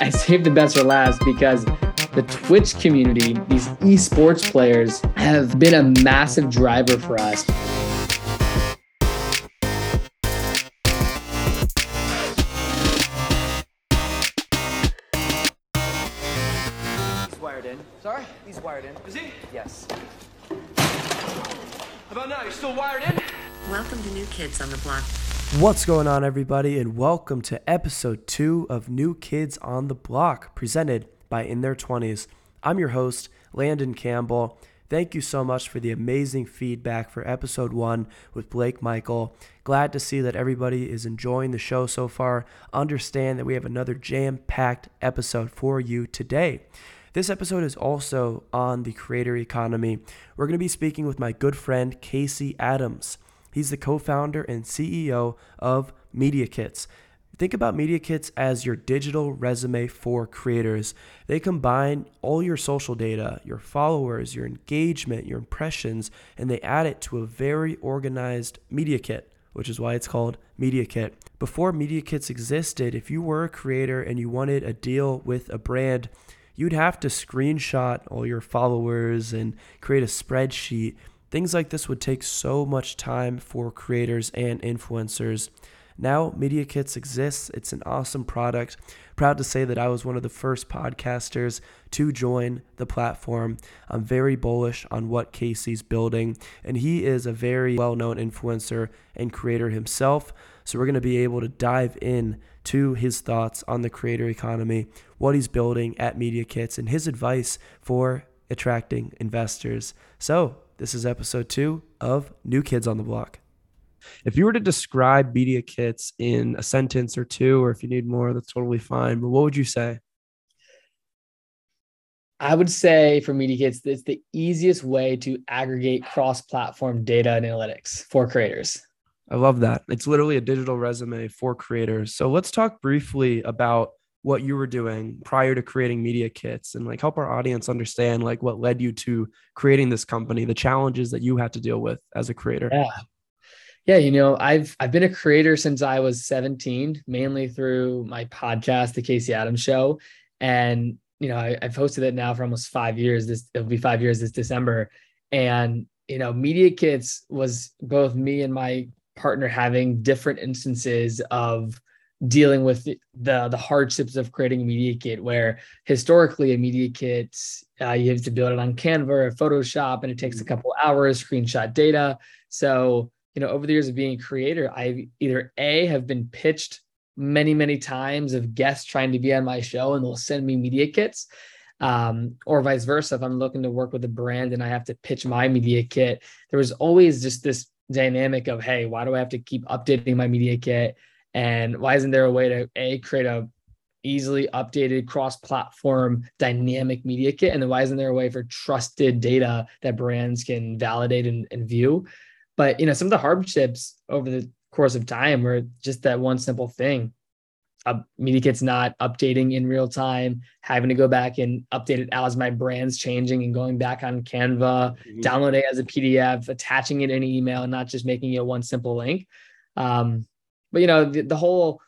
I saved the best for last because the Twitch community, these esports players, have been a massive driver for us. He's wired in. Sorry? He's wired in. Is he? Yes. How about now? You're still wired in? Welcome to New Kids on the Block. What's going on, everybody, and welcome to episode two of New Kids on the Block, presented by In Their 20s. I'm your host, Landon Campbell. Thank you so much for the amazing feedback for episode one with Blake Michael. Glad to see that everybody is enjoying the show so far. Understand that we have another jam packed episode for you today. This episode is also on the creator economy. We're going to be speaking with my good friend Casey Adams. He's the co founder and CEO of Media Kits. Think about Media Kits as your digital resume for creators. They combine all your social data, your followers, your engagement, your impressions, and they add it to a very organized Media Kit, which is why it's called Media Kit. Before Media Kits existed, if you were a creator and you wanted a deal with a brand, you'd have to screenshot all your followers and create a spreadsheet Things like this would take so much time for creators and influencers. Now, Media Kits exists. It's an awesome product. Proud to say that I was one of the first podcasters to join the platform. I'm very bullish on what Casey's building, and he is a very well known influencer and creator himself. So, we're going to be able to dive in to his thoughts on the creator economy, what he's building at Media Kits, and his advice for attracting investors. So, this is episode two of New Kids on the Block. If you were to describe Media Kits in a sentence or two, or if you need more, that's totally fine. But what would you say? I would say for Media Kits, it's the easiest way to aggregate cross platform data and analytics for creators. I love that. It's literally a digital resume for creators. So let's talk briefly about what you were doing prior to creating media kits and like help our audience understand like what led you to creating this company the challenges that you had to deal with as a creator. Yeah. Yeah you know i've i've been a creator since i was 17 mainly through my podcast the casey adams show. And you know I, have hosted it now for almost five years this it'll be five years this december. And you know media kits was both me and my partner having different instances of dealing with the the hardships of creating a media kit where historically a media kit uh, you have to build it on canva or photoshop and it takes a mm-hmm. couple hours screenshot data. So you know over the years of being a creator i either a have been pitched many many times of guests trying to be on my show and they'll send me media kits. Um, or vice versa if i'm looking to work with a brand and i have to pitch my media kit there was always just this dynamic of hey why do i have to keep updating my media kit and why isn't there a way to a create a easily updated cross-platform dynamic media kit? And then why isn't there a way for trusted data that brands can validate and, and view? But you know, some of the hardships over the course of time were just that one simple thing. A media kit's not updating in real time, having to go back and update it as my brand's changing and going back on Canva, mm-hmm. download it as a PDF, attaching it in an email, and not just making it one simple link. Um, but you know, the, the whole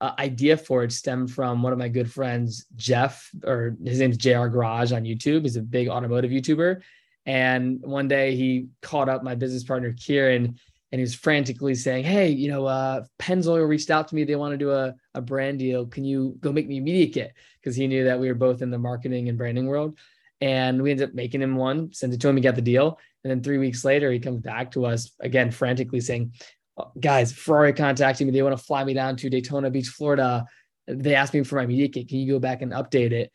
uh, idea for it stemmed from one of my good friends, Jeff, or his name's JR Garage on YouTube. He's a big automotive YouTuber. And one day he called up my business partner, Kieran, and he was frantically saying, Hey, you know, uh, Pennzoil reached out to me. They want to do a, a brand deal. Can you go make me a media kit? Because he knew that we were both in the marketing and branding world. And we ended up making him one, sent it to him, he got the deal. And then three weeks later, he comes back to us again, frantically saying, guys, Ferrari contacting me. They want to fly me down to Daytona Beach, Florida. They asked me for my media kit. Can you go back and update it?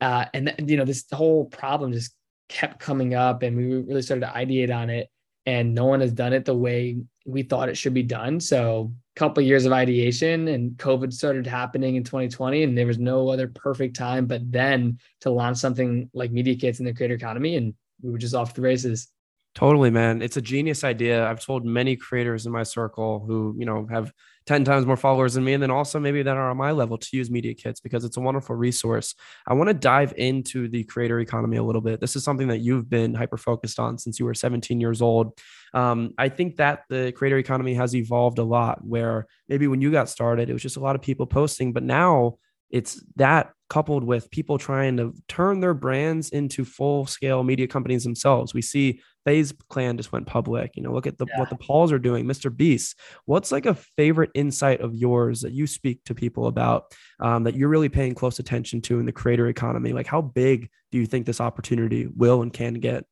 Uh, and you know, this whole problem just kept coming up, and we really started to ideate on it. And no one has done it the way we thought it should be done. So, a couple of years of ideation, and COVID started happening in 2020, and there was no other perfect time but then to launch something like media kits in the creator economy, and we were just off the races. Totally, man. It's a genius idea. I've told many creators in my circle who, you know, have 10 times more followers than me, and then also maybe that are on my level to use media kits because it's a wonderful resource. I want to dive into the creator economy a little bit. This is something that you've been hyper focused on since you were 17 years old. Um, I think that the creator economy has evolved a lot where maybe when you got started, it was just a lot of people posting, but now it's that coupled with people trying to turn their brands into full scale media companies themselves. We see FaZe Clan just went public. You know, look at the yeah. what the Pauls are doing, Mr. Beast. What's like a favorite insight of yours that you speak to people about um, that you're really paying close attention to in the creator economy? Like, how big do you think this opportunity will and can get?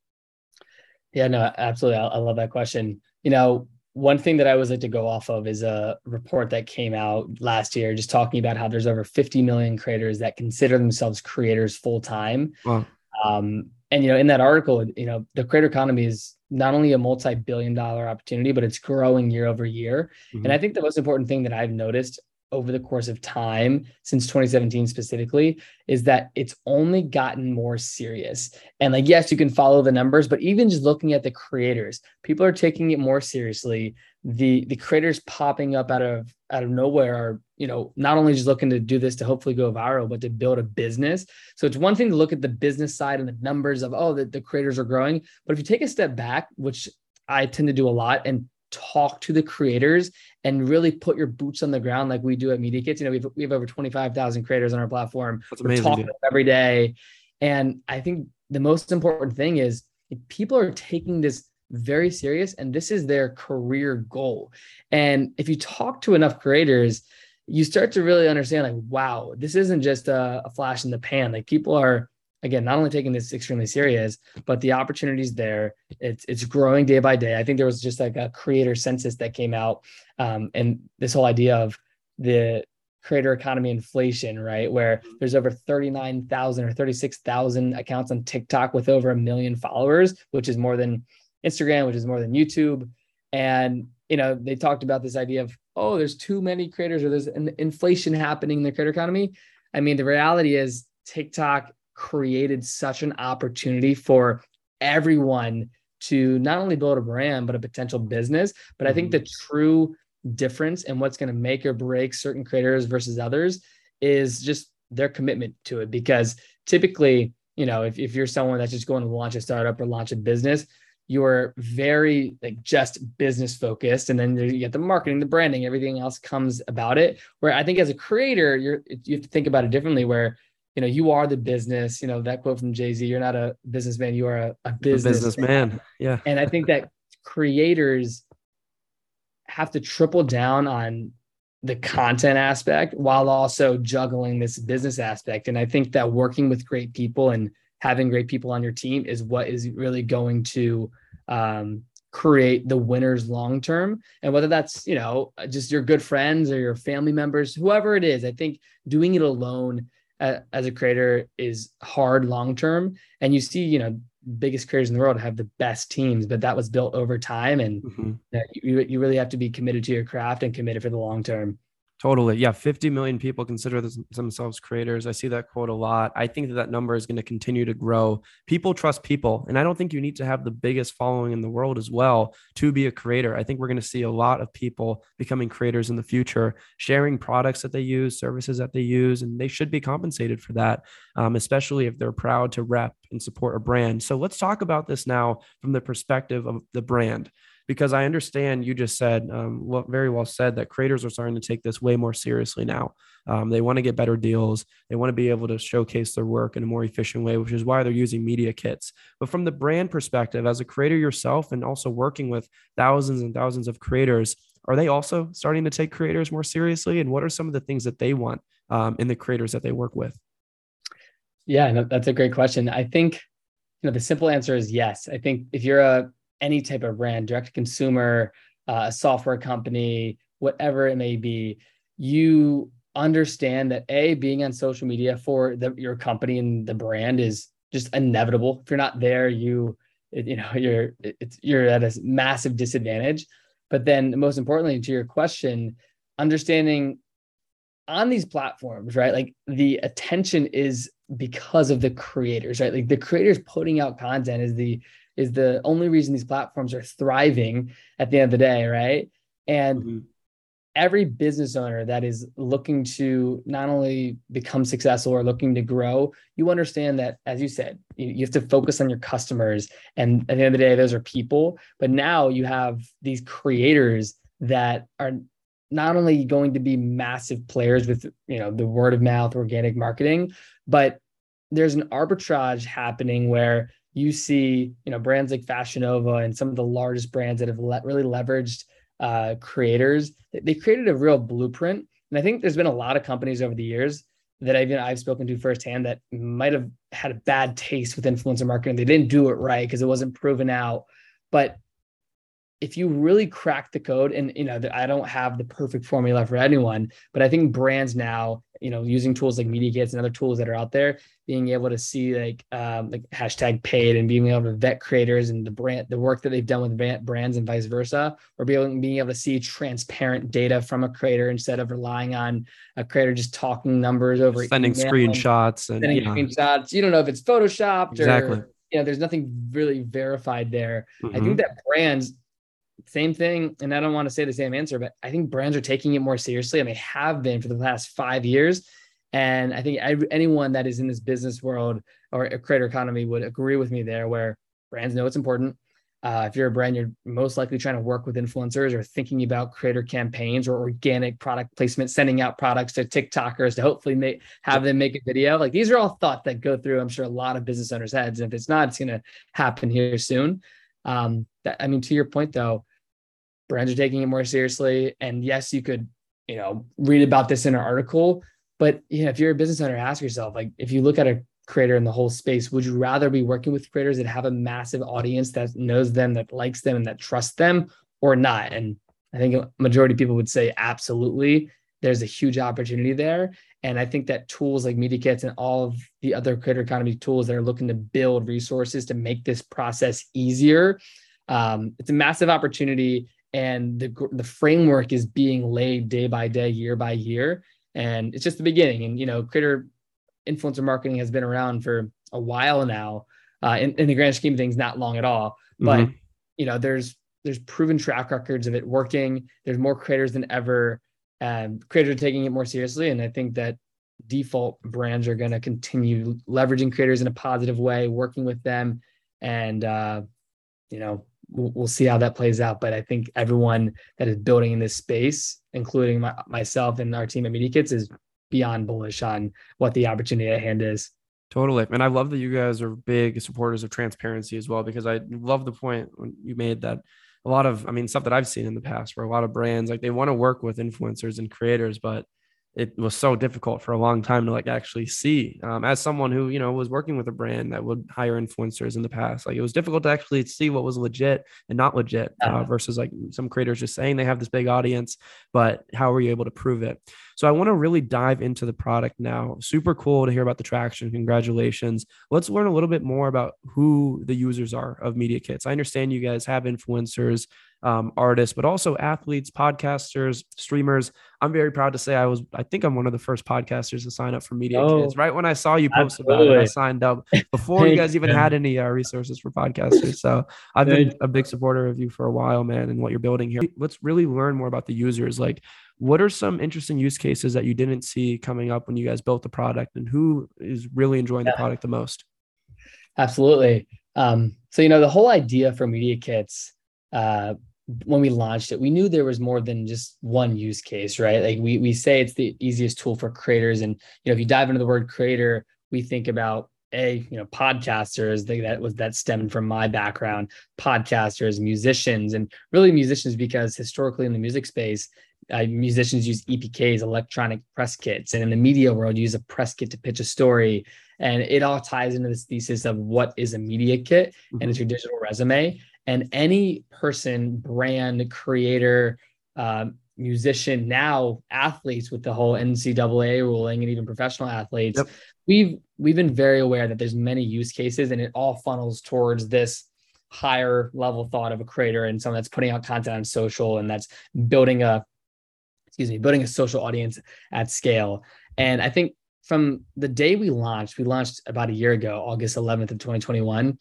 Yeah, no, absolutely. I, I love that question. You know, one thing that I always like to go off of is a report that came out last year, just talking about how there's over 50 million creators that consider themselves creators full time. Wow. Um, and you know, in that article, you know, the creator economy is not only a multi-billion dollar opportunity, but it's growing year over year. Mm-hmm. And I think the most important thing that I've noticed over the course of time since 2017 specifically is that it's only gotten more serious. And like yes you can follow the numbers but even just looking at the creators people are taking it more seriously. The the creators popping up out of out of nowhere are you know not only just looking to do this to hopefully go viral but to build a business. So it's one thing to look at the business side and the numbers of oh the, the creators are growing. But if you take a step back which i tend to do a lot and talk to the creators and really put your boots on the ground like we do at Media Kits. You know, we've, we have over 25,000 creators on our platform. That's amazing. We're talking every day. And I think the most important thing is people are taking this very serious and this is their career goal. And if you talk to enough creators, you start to really understand like, wow, this isn't just a, a flash in the pan. Like people are again not only taking this extremely serious but the opportunities there. It's it's growing day by day. I think there was just like a creator census that came out um, and this whole idea of the creator economy inflation right? Where there's over 39,000 or 36,000 accounts on TikTok with over a million followers which is more than Instagram which is more than YouTube. And you know they talked about this idea of oh there's too many creators or there's an inflation happening in the creator economy. I mean the reality is TikTok created such an opportunity for everyone to not only build a brand but a potential business. But i think mm-hmm. the true difference and what's going to make or break certain creators versus others is just their commitment to it. Because typically you know if, if you're someone that's just going to launch a startup or launch a business you're very like just business focused and then you get the marketing the branding everything else comes about it. Where i think as a creator you're you have to think about it differently where you know, you are the business, you know, that quote from Jay-Z, you're not a businessman, you are a, a business businessman. Yeah. And I think that creators have to triple down on the content aspect while also juggling this business aspect. And I think that working with great people and having great people on your team is what is really going to um, create the winners long term. And whether that's, you know, just your good friends or your family members, whoever it is, I think doing it alone as a creator is hard long term and you see you know biggest creators in the world have the best teams but that was built over time. And mm-hmm. you, you really have to be committed to your craft and committed for the long term Totally. Yeah. 50 million people consider themselves creators. I see that quote a lot. I think that that number is going to continue to grow. People trust people. And I don't think you need to have the biggest following in the world as well to be a creator. I think we're going to see a lot of people becoming creators in the future, sharing products that they use, services that they use, and they should be compensated for that, um, especially if they're proud to rep and support a brand. So let's talk about this now from the perspective of the brand because I understand you just said, um, very well said, that creators are starting to take this way more seriously now. Um, they want to get better deals. They want to be able to showcase their work in a more efficient way, which is why they're using media kits. But from the brand perspective, as a creator yourself and also working with thousands and thousands of creators, are they also starting to take creators more seriously? And what are some of the things that they want um, in the creators that they work with? Yeah, no, that's a great question. I think you know the simple answer is yes. I think if you're a any type of brand, direct consumer, uh, a software company, whatever it may be, you understand that a being on social media for the, your company and the brand is just inevitable. If you're not there, you you know you're it's you're at a massive disadvantage. But then most importantly, to your question, understanding on these platforms, right? Like the attention is because of the creators, right? Like the creators putting out content is the is the only reason these platforms are thriving at the end of the day, right? And mm-hmm. every business owner that is looking to not only become successful or looking to grow, you understand that, as you said, you, you have to focus on your customers. And at the end of the day, those are people. But now you have these creators that are not only going to be massive players with you know the word of mouth organic marketing but there's an arbitrage happening where you see you know brands like Fashion Nova and some of the largest brands that have le- really leveraged uh, creators they created a real blueprint. And i think there's been a lot of companies over the years that I've, I've spoken to firsthand that might have had a bad taste with influencer marketing. They didn't do it right because it wasn't proven out. But if you really crack the code and you know i don't have the perfect formula for anyone but i think brands now you know using tools like media kits and other tools that are out there being able to see like um, like hashtag paid and being able to vet creators and the brand the work that they've done with brands and vice versa or being, being able to see transparent data from a creator instead of relying on a creator just talking numbers over sending screenshots and, sending screenshots you don't know if it's photoshopped exactly. or you know there's nothing really verified there mm-hmm. i think that brands same thing. And I don't want to say the same answer, but I think brands are taking it more seriously and they have been for the last five years. And I think anyone that is in this business world or a creator economy would agree with me there, where brands know it's important. Uh, if you're a brand, you're most likely trying to work with influencers or thinking about creator campaigns or organic product placement, sending out products to TikTokers to hopefully make have them make a video. Like these are all thoughts that go through, I'm sure, a lot of business owners' heads. And if it's not, it's going to happen here soon. Um, that, I mean, to your point though, brands are taking it more seriously. And yes, you could, you know, read about this in an article, but you know, if you're a business owner, ask yourself, like, if you look at a creator in the whole space, would you rather be working with creators that have a massive audience that knows them, that likes them, and that trusts them, or not? And I think majority of people would say absolutely. There's a huge opportunity there. And I think that tools like Media Kits and all of the other creator economy tools that are looking to build resources to make this process easier, um, it's a massive opportunity and the the framework is being laid day by day, year by year, and it's just the beginning. And you know, creator influencer marketing has been around for a while now. Uh, in, in the grand scheme of things, not long at all. But mm-hmm. you know, there's there's proven track records of it working. There's more creators than ever. and creators are taking it more seriously, and I think that default brands are going to continue leveraging creators in a positive way, working with them, and uh, you know, we'll, we'll see how that plays out. But I think everyone that is building in this space, including my, myself and our team at Media Kits, is beyond bullish on what the opportunity at hand is. Totally. And I love that you guys are big supporters of transparency as well, because I love the point you made that a lot of, I mean, stuff that I've seen in the past where a lot of brands like they want to work with influencers and creators, but it was so difficult for a long time to like actually see um, as someone who you know was working with a brand that would hire influencers in the past like it was difficult to actually see what was legit and not legit uh, versus like some creators just saying they have this big audience but how are you able to prove it? So i want to really dive into the product now. Super cool to hear about the traction. Congratulations. Let's learn a little bit more about who the users are of media kits. I understand you guys have influencers um, artists, but also athletes, podcasters, streamers. I'm very proud to say I was, I think I'm one of the first podcasters to sign up for Media oh, Kits. Right when I saw you post absolutely. about it, I signed up before you guys even had any uh, resources for podcasters. So I've been a big supporter of you for a while, man, and what you're building here. Let's really learn more about the users. Like, what are some interesting use cases that you didn't see coming up when you guys built the product, and who is really enjoying yeah. the product the most? Absolutely. Um, so you know the whole idea for media kits uh, when we launched it, we knew there was more than just one use case, right? Like we we say it's the easiest tool for creators, and you know if you dive into the word creator, we think about a you know podcasters that was that stemmed from my background, podcasters, musicians, and really musicians because historically in the music space, uh, musicians use EPKs, electronic press kits, and in the media world, use a press kit to pitch a story. And it all ties into this thesis of what is a media kit, mm-hmm. and it's your digital resume and any person, brand, creator, uh, musician, now athletes with the whole NCAA ruling, and even professional athletes, yep. we've we've been very aware that there's many use cases, and it all funnels towards this higher level thought of a creator and someone that's putting out content on social and that's building a excuse me building a social audience at scale and i think from the day we launched we launched about a year ago august 11th of 2021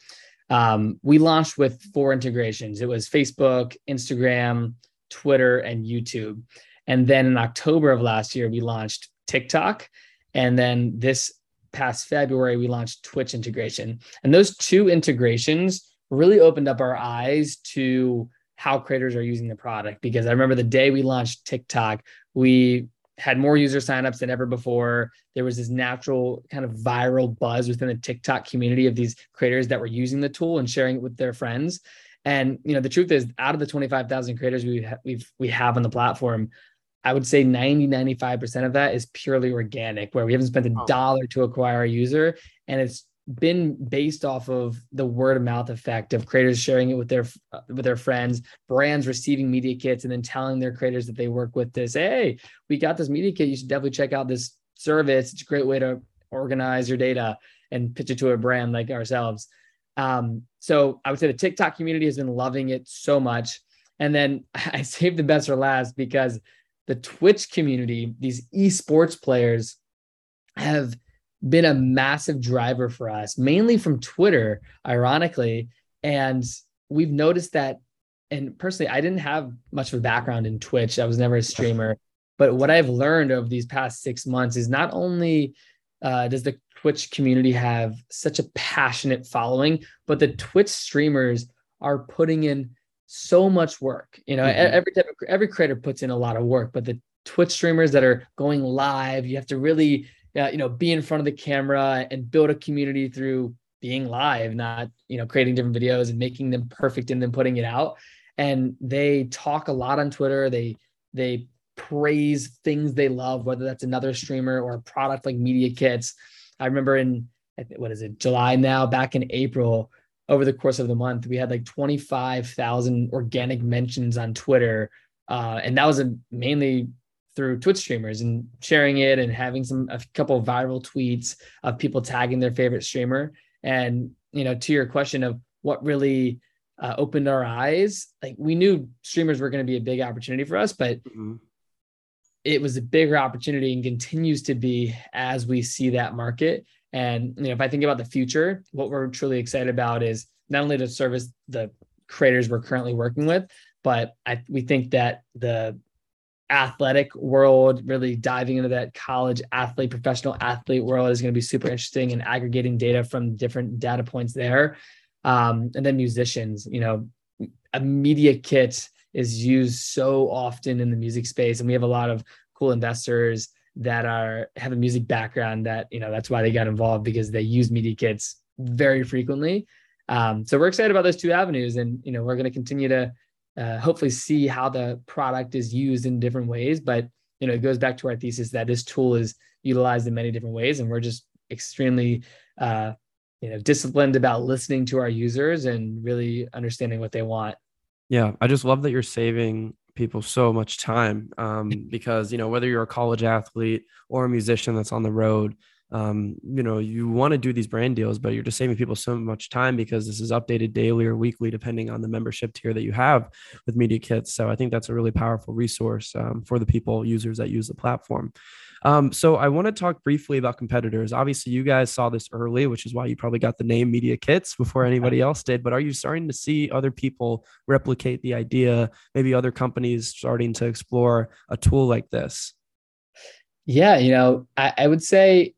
um, we launched with four integrations. It was Facebook, Instagram, Twitter, and YouTube. And then in October of last year, we launched TikTok. And then this past February, we launched Twitch integration. And those two integrations really opened up our eyes to how creators are using the product. Because I remember the day we launched TikTok, we had more user signups than ever before. There was this natural kind of viral buzz within the TikTok community of these creators that were using the tool and sharing it with their friends. And you know, the truth is, out of the 25,000 creators we ha- we've we have on the platform, I would say 90, 95% of that is purely organic, where we haven't spent a dollar to acquire a user. And it's been based off of the word of mouth effect of creators sharing it with their with their friends, brands receiving media kits, and then telling their creators that they work with say, "Hey, we got this media kit. You should definitely check out this service. It's a great way to organize your data and pitch it to a brand like ourselves." Um, so I would say the TikTok community has been loving it so much, and then I saved the best for last because the Twitch community, these esports players, have been a massive driver for us, mainly from Twitter, ironically. And we've noticed that, and personally, I didn't have much of a background in Twitch, I was never a streamer. But what I've learned over these past six months is not only uh, does the Twitch community have such a passionate following, but the Twitch streamers are putting in so much work. You know, mm-hmm. every type of, every creator puts in a lot of work, but the Twitch streamers that are going live, you have to really uh, you know, be in front of the camera and build a community through being live, not, you know, creating different videos and making them perfect and then putting it out. And they talk a lot on Twitter. They, they praise things they love, whether that's another streamer or a product like media kits. I remember in, what is it, July now, back in April, over the course of the month, we had like 25,000 organic mentions on Twitter. Uh, and that was a, mainly through Twitch streamers and sharing it and having some a couple of viral tweets of people tagging their favorite streamer. And you know, to your question of what really uh, opened our eyes, like we knew streamers were going to be a big opportunity for us, but mm-hmm. it was a bigger opportunity and continues to be as we see that market. And you know, if I think about the future, what we're truly excited about is not only to service the creators we're currently working with, but I, we think that the athletic world, really diving into that college athlete, professional athlete world is going to be super interesting and aggregating data from different data points there. Um, and then musicians, you know, a media kit is used so often in the music space, and we have a lot of cool investors that are have a music background that you know that's why they got involved because they use media kits very frequently. Um, so we're excited about those two avenues, and you know we're going to continue to uh, hopefully see how the product is used in different ways. But you know, it goes back to our thesis that this tool is utilized in many different ways, and we're just extremely uh, you know disciplined about listening to our users and really understanding what they want. Yeah, I just love that you're saving people so much time um, because you know whether you're a college athlete or a musician that's on the road um, you know, you want to do these brand deals, but you're just saving people so much time because this is updated daily or weekly, depending on the membership tier that you have with Media Kits. So I think that's a really powerful resource um, for the people, users that use the platform. Um, so I want to talk briefly about competitors. Obviously, you guys saw this early, which is why you probably got the name Media Kits before anybody else did. But are you starting to see other people replicate the idea? Maybe other companies starting to explore a tool like this? Yeah, you know, I, I would say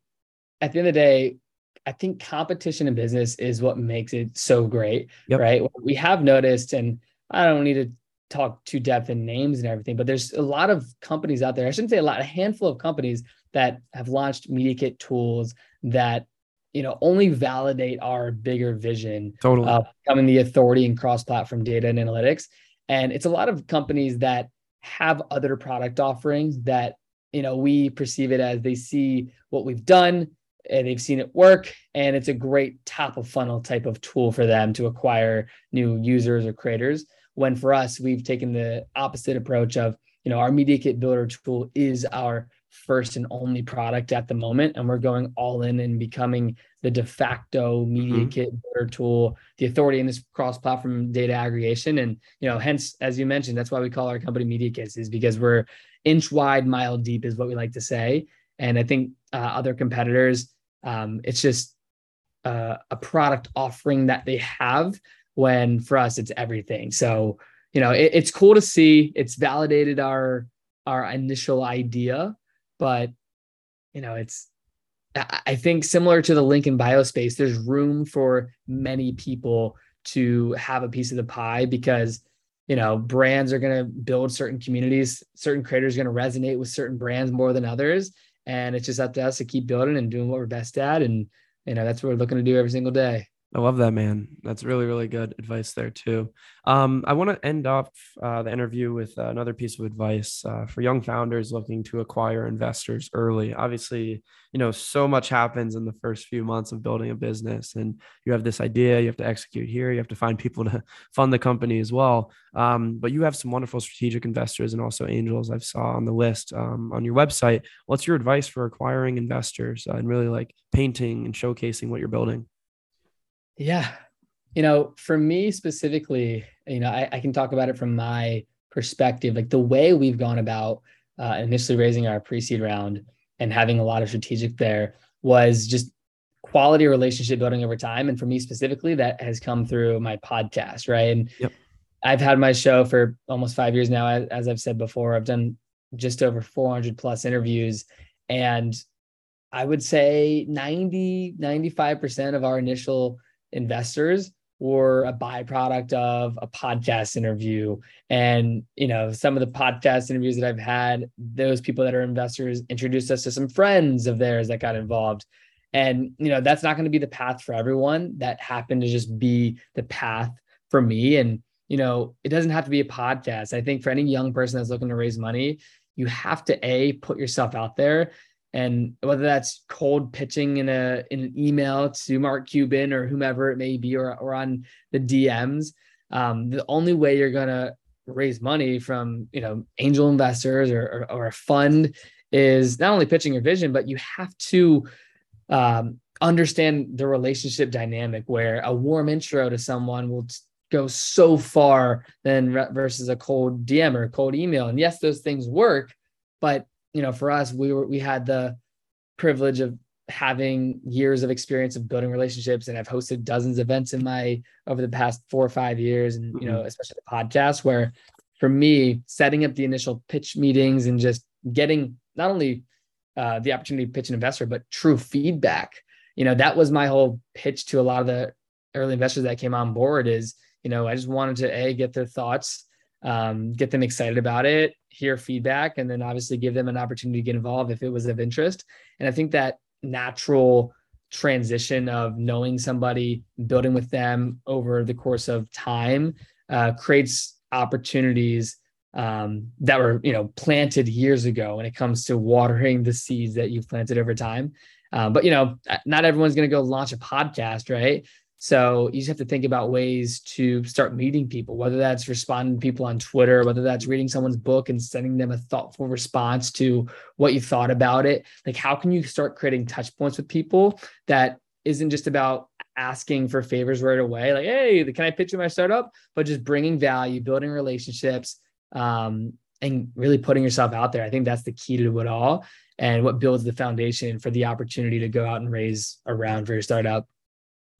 at the end of the day, I think competition in business is what makes it so great, yep. right? We have noticed, and I don't need to talk too depth in names and everything, but there's a lot of companies out there. I shouldn't say a lot, a handful of companies that have launched media kit tools that you know only validate our bigger vision totally. of becoming the authority in cross-platform data and analytics. And it's a lot of companies that have other product offerings that you know we perceive it as they see what we've done and they've seen it work and it's a great top of funnel type of tool for them to acquire new users or creators. When for us we've taken the opposite approach of you know our media kit builder tool is our first and only product at the moment and we're going all in and becoming the de facto media mm-hmm. kit builder tool the authority in this cross platform data aggregation. And you know hence as you mentioned that's why we call our company media kits is because we're inch wide mile deep is what we like to say and I think uh, other competitors, um, it's just uh, a product offering that they have. When for us, it's everything. So you know, it, it's cool to see. It's validated our our initial idea, but you know, it's I think similar to the link in bio space, there's room for many people to have a piece of the pie because you know, brands are going to build certain communities, certain creators are going to resonate with certain brands more than others. And it's just up to us to keep building and doing what we're best at. And, you know, that's what we're looking to do every single day. I love that, man. That's really, really good advice there, too. Um, I want to end off uh, the interview with uh, another piece of advice uh, for young founders looking to acquire investors early. Obviously, you know, so much happens in the first few months of building a business, and you have this idea, you have to execute here, you have to find people to fund the company as well. Um, but you have some wonderful strategic investors and also angels I've saw on the list um, on your website. What's your advice for acquiring investors uh, and really like painting and showcasing what you're building? Yeah. You know, for me specifically, you know, I, I can talk about it from my perspective. Like the way we've gone about uh, initially raising our pre seed round and having a lot of strategic there was just quality relationship building over time. And for me specifically, that has come through my podcast, right? And yep. I've had my show for almost five years now. As, as I've said before, I've done just over 400 plus interviews. And I would say 90, 95% of our initial investors were a byproduct of a podcast interview. And you know some of the podcast interviews that i've had those people that are investors introduced us to some friends of theirs that got involved. And you know that's not going to be the path for everyone. That happened to just be the path for me. And you know it doesn't have to be a podcast. I think for any young person that's looking to raise money you have to a put yourself out there and whether that's cold pitching in a in an email to Mark Cuban or whomever it may be, or or on the DMs, um, the only way you're gonna raise money from you know angel investors or, or, or a fund is not only pitching your vision, but you have to um, understand the relationship dynamic where a warm intro to someone will go so far than versus a cold DM or a cold email. And yes, those things work, but you know, for us, we were we had the privilege of having years of experience of building relationships and I've hosted dozens of events in my over the past four or five years and you know mm-hmm. especially the podcast where for me setting up the initial pitch meetings and just getting not only uh, the opportunity to pitch an investor but true feedback you know that was my whole pitch to a lot of the early investors that came on board is you know I just wanted to a get their thoughts um, get them excited about it, hear feedback, and then obviously give them an opportunity to get involved if it was of interest. And I think that natural transition of knowing somebody, building with them over the course of time uh, creates opportunities um, that were you know planted years ago when it comes to watering the seeds that you've planted over time. Uh, but you know, not everyone's going to go launch a podcast, right? So you just have to think about ways to start meeting people, whether that's responding to people on Twitter, whether that's reading someone's book and sending them a thoughtful response to what you thought about it. Like, how can you start creating touch points with people that isn't just about asking for favors right away, like, hey, can I pitch you my startup? But just bringing value, building relationships, um, and really putting yourself out there. I think that's the key to it all and what builds the foundation for the opportunity to go out and raise a round for your startup.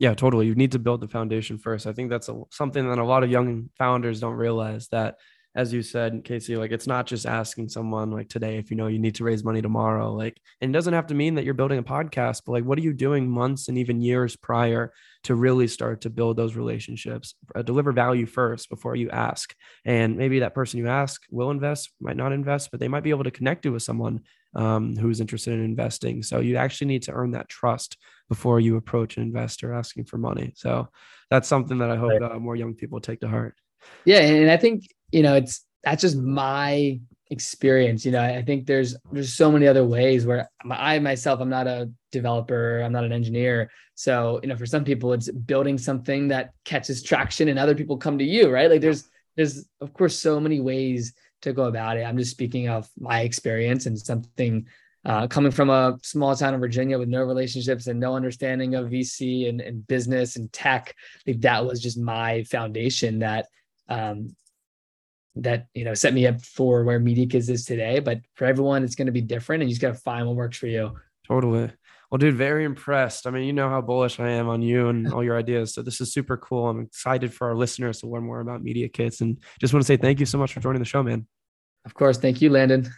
Yeah, totally. You need to build the foundation first. I think that's a, something that a lot of young founders don't realize that, as you said, Casey, like it's not just asking someone like today if you know you need to raise money tomorrow. Like, and it doesn't have to mean that you're building a podcast, but like, what are you doing months and even years prior to really start to build those relationships? Uh, deliver value first before you ask. And maybe that person you ask will invest, might not invest, but they might be able to connect you with someone um, who's interested in investing. So you actually need to earn that trust before you approach an investor asking for money. So that's something that I hope uh, more young people take to heart. Yeah, and I think you know it's that's just my experience. You know, I think there's there's so many other ways where I myself I'm not a developer, I'm not an engineer. So you know, for some people it's building something that catches traction, and other people come to you, right? Like there's there's of course so many ways to go about it. I'm just speaking of my experience and something uh, coming from a small town in Virginia with no relationships and no understanding of VC and, and business and tech. I think that was just my foundation that um, that you know set me up for where Media Kits is today. But for everyone, it's going to be different, and you just got to find what works for you. Totally. Well, dude, very impressed. I mean, you know how bullish I am on you and all your ideas. So this is super cool. I'm excited for our listeners to learn more about Media Kits and just want to say thank you so much for joining the show, man. Of course. Thank you, Landon.